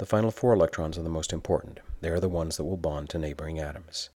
The final four electrons are the most important. They are the ones that will bond to neighboring atoms.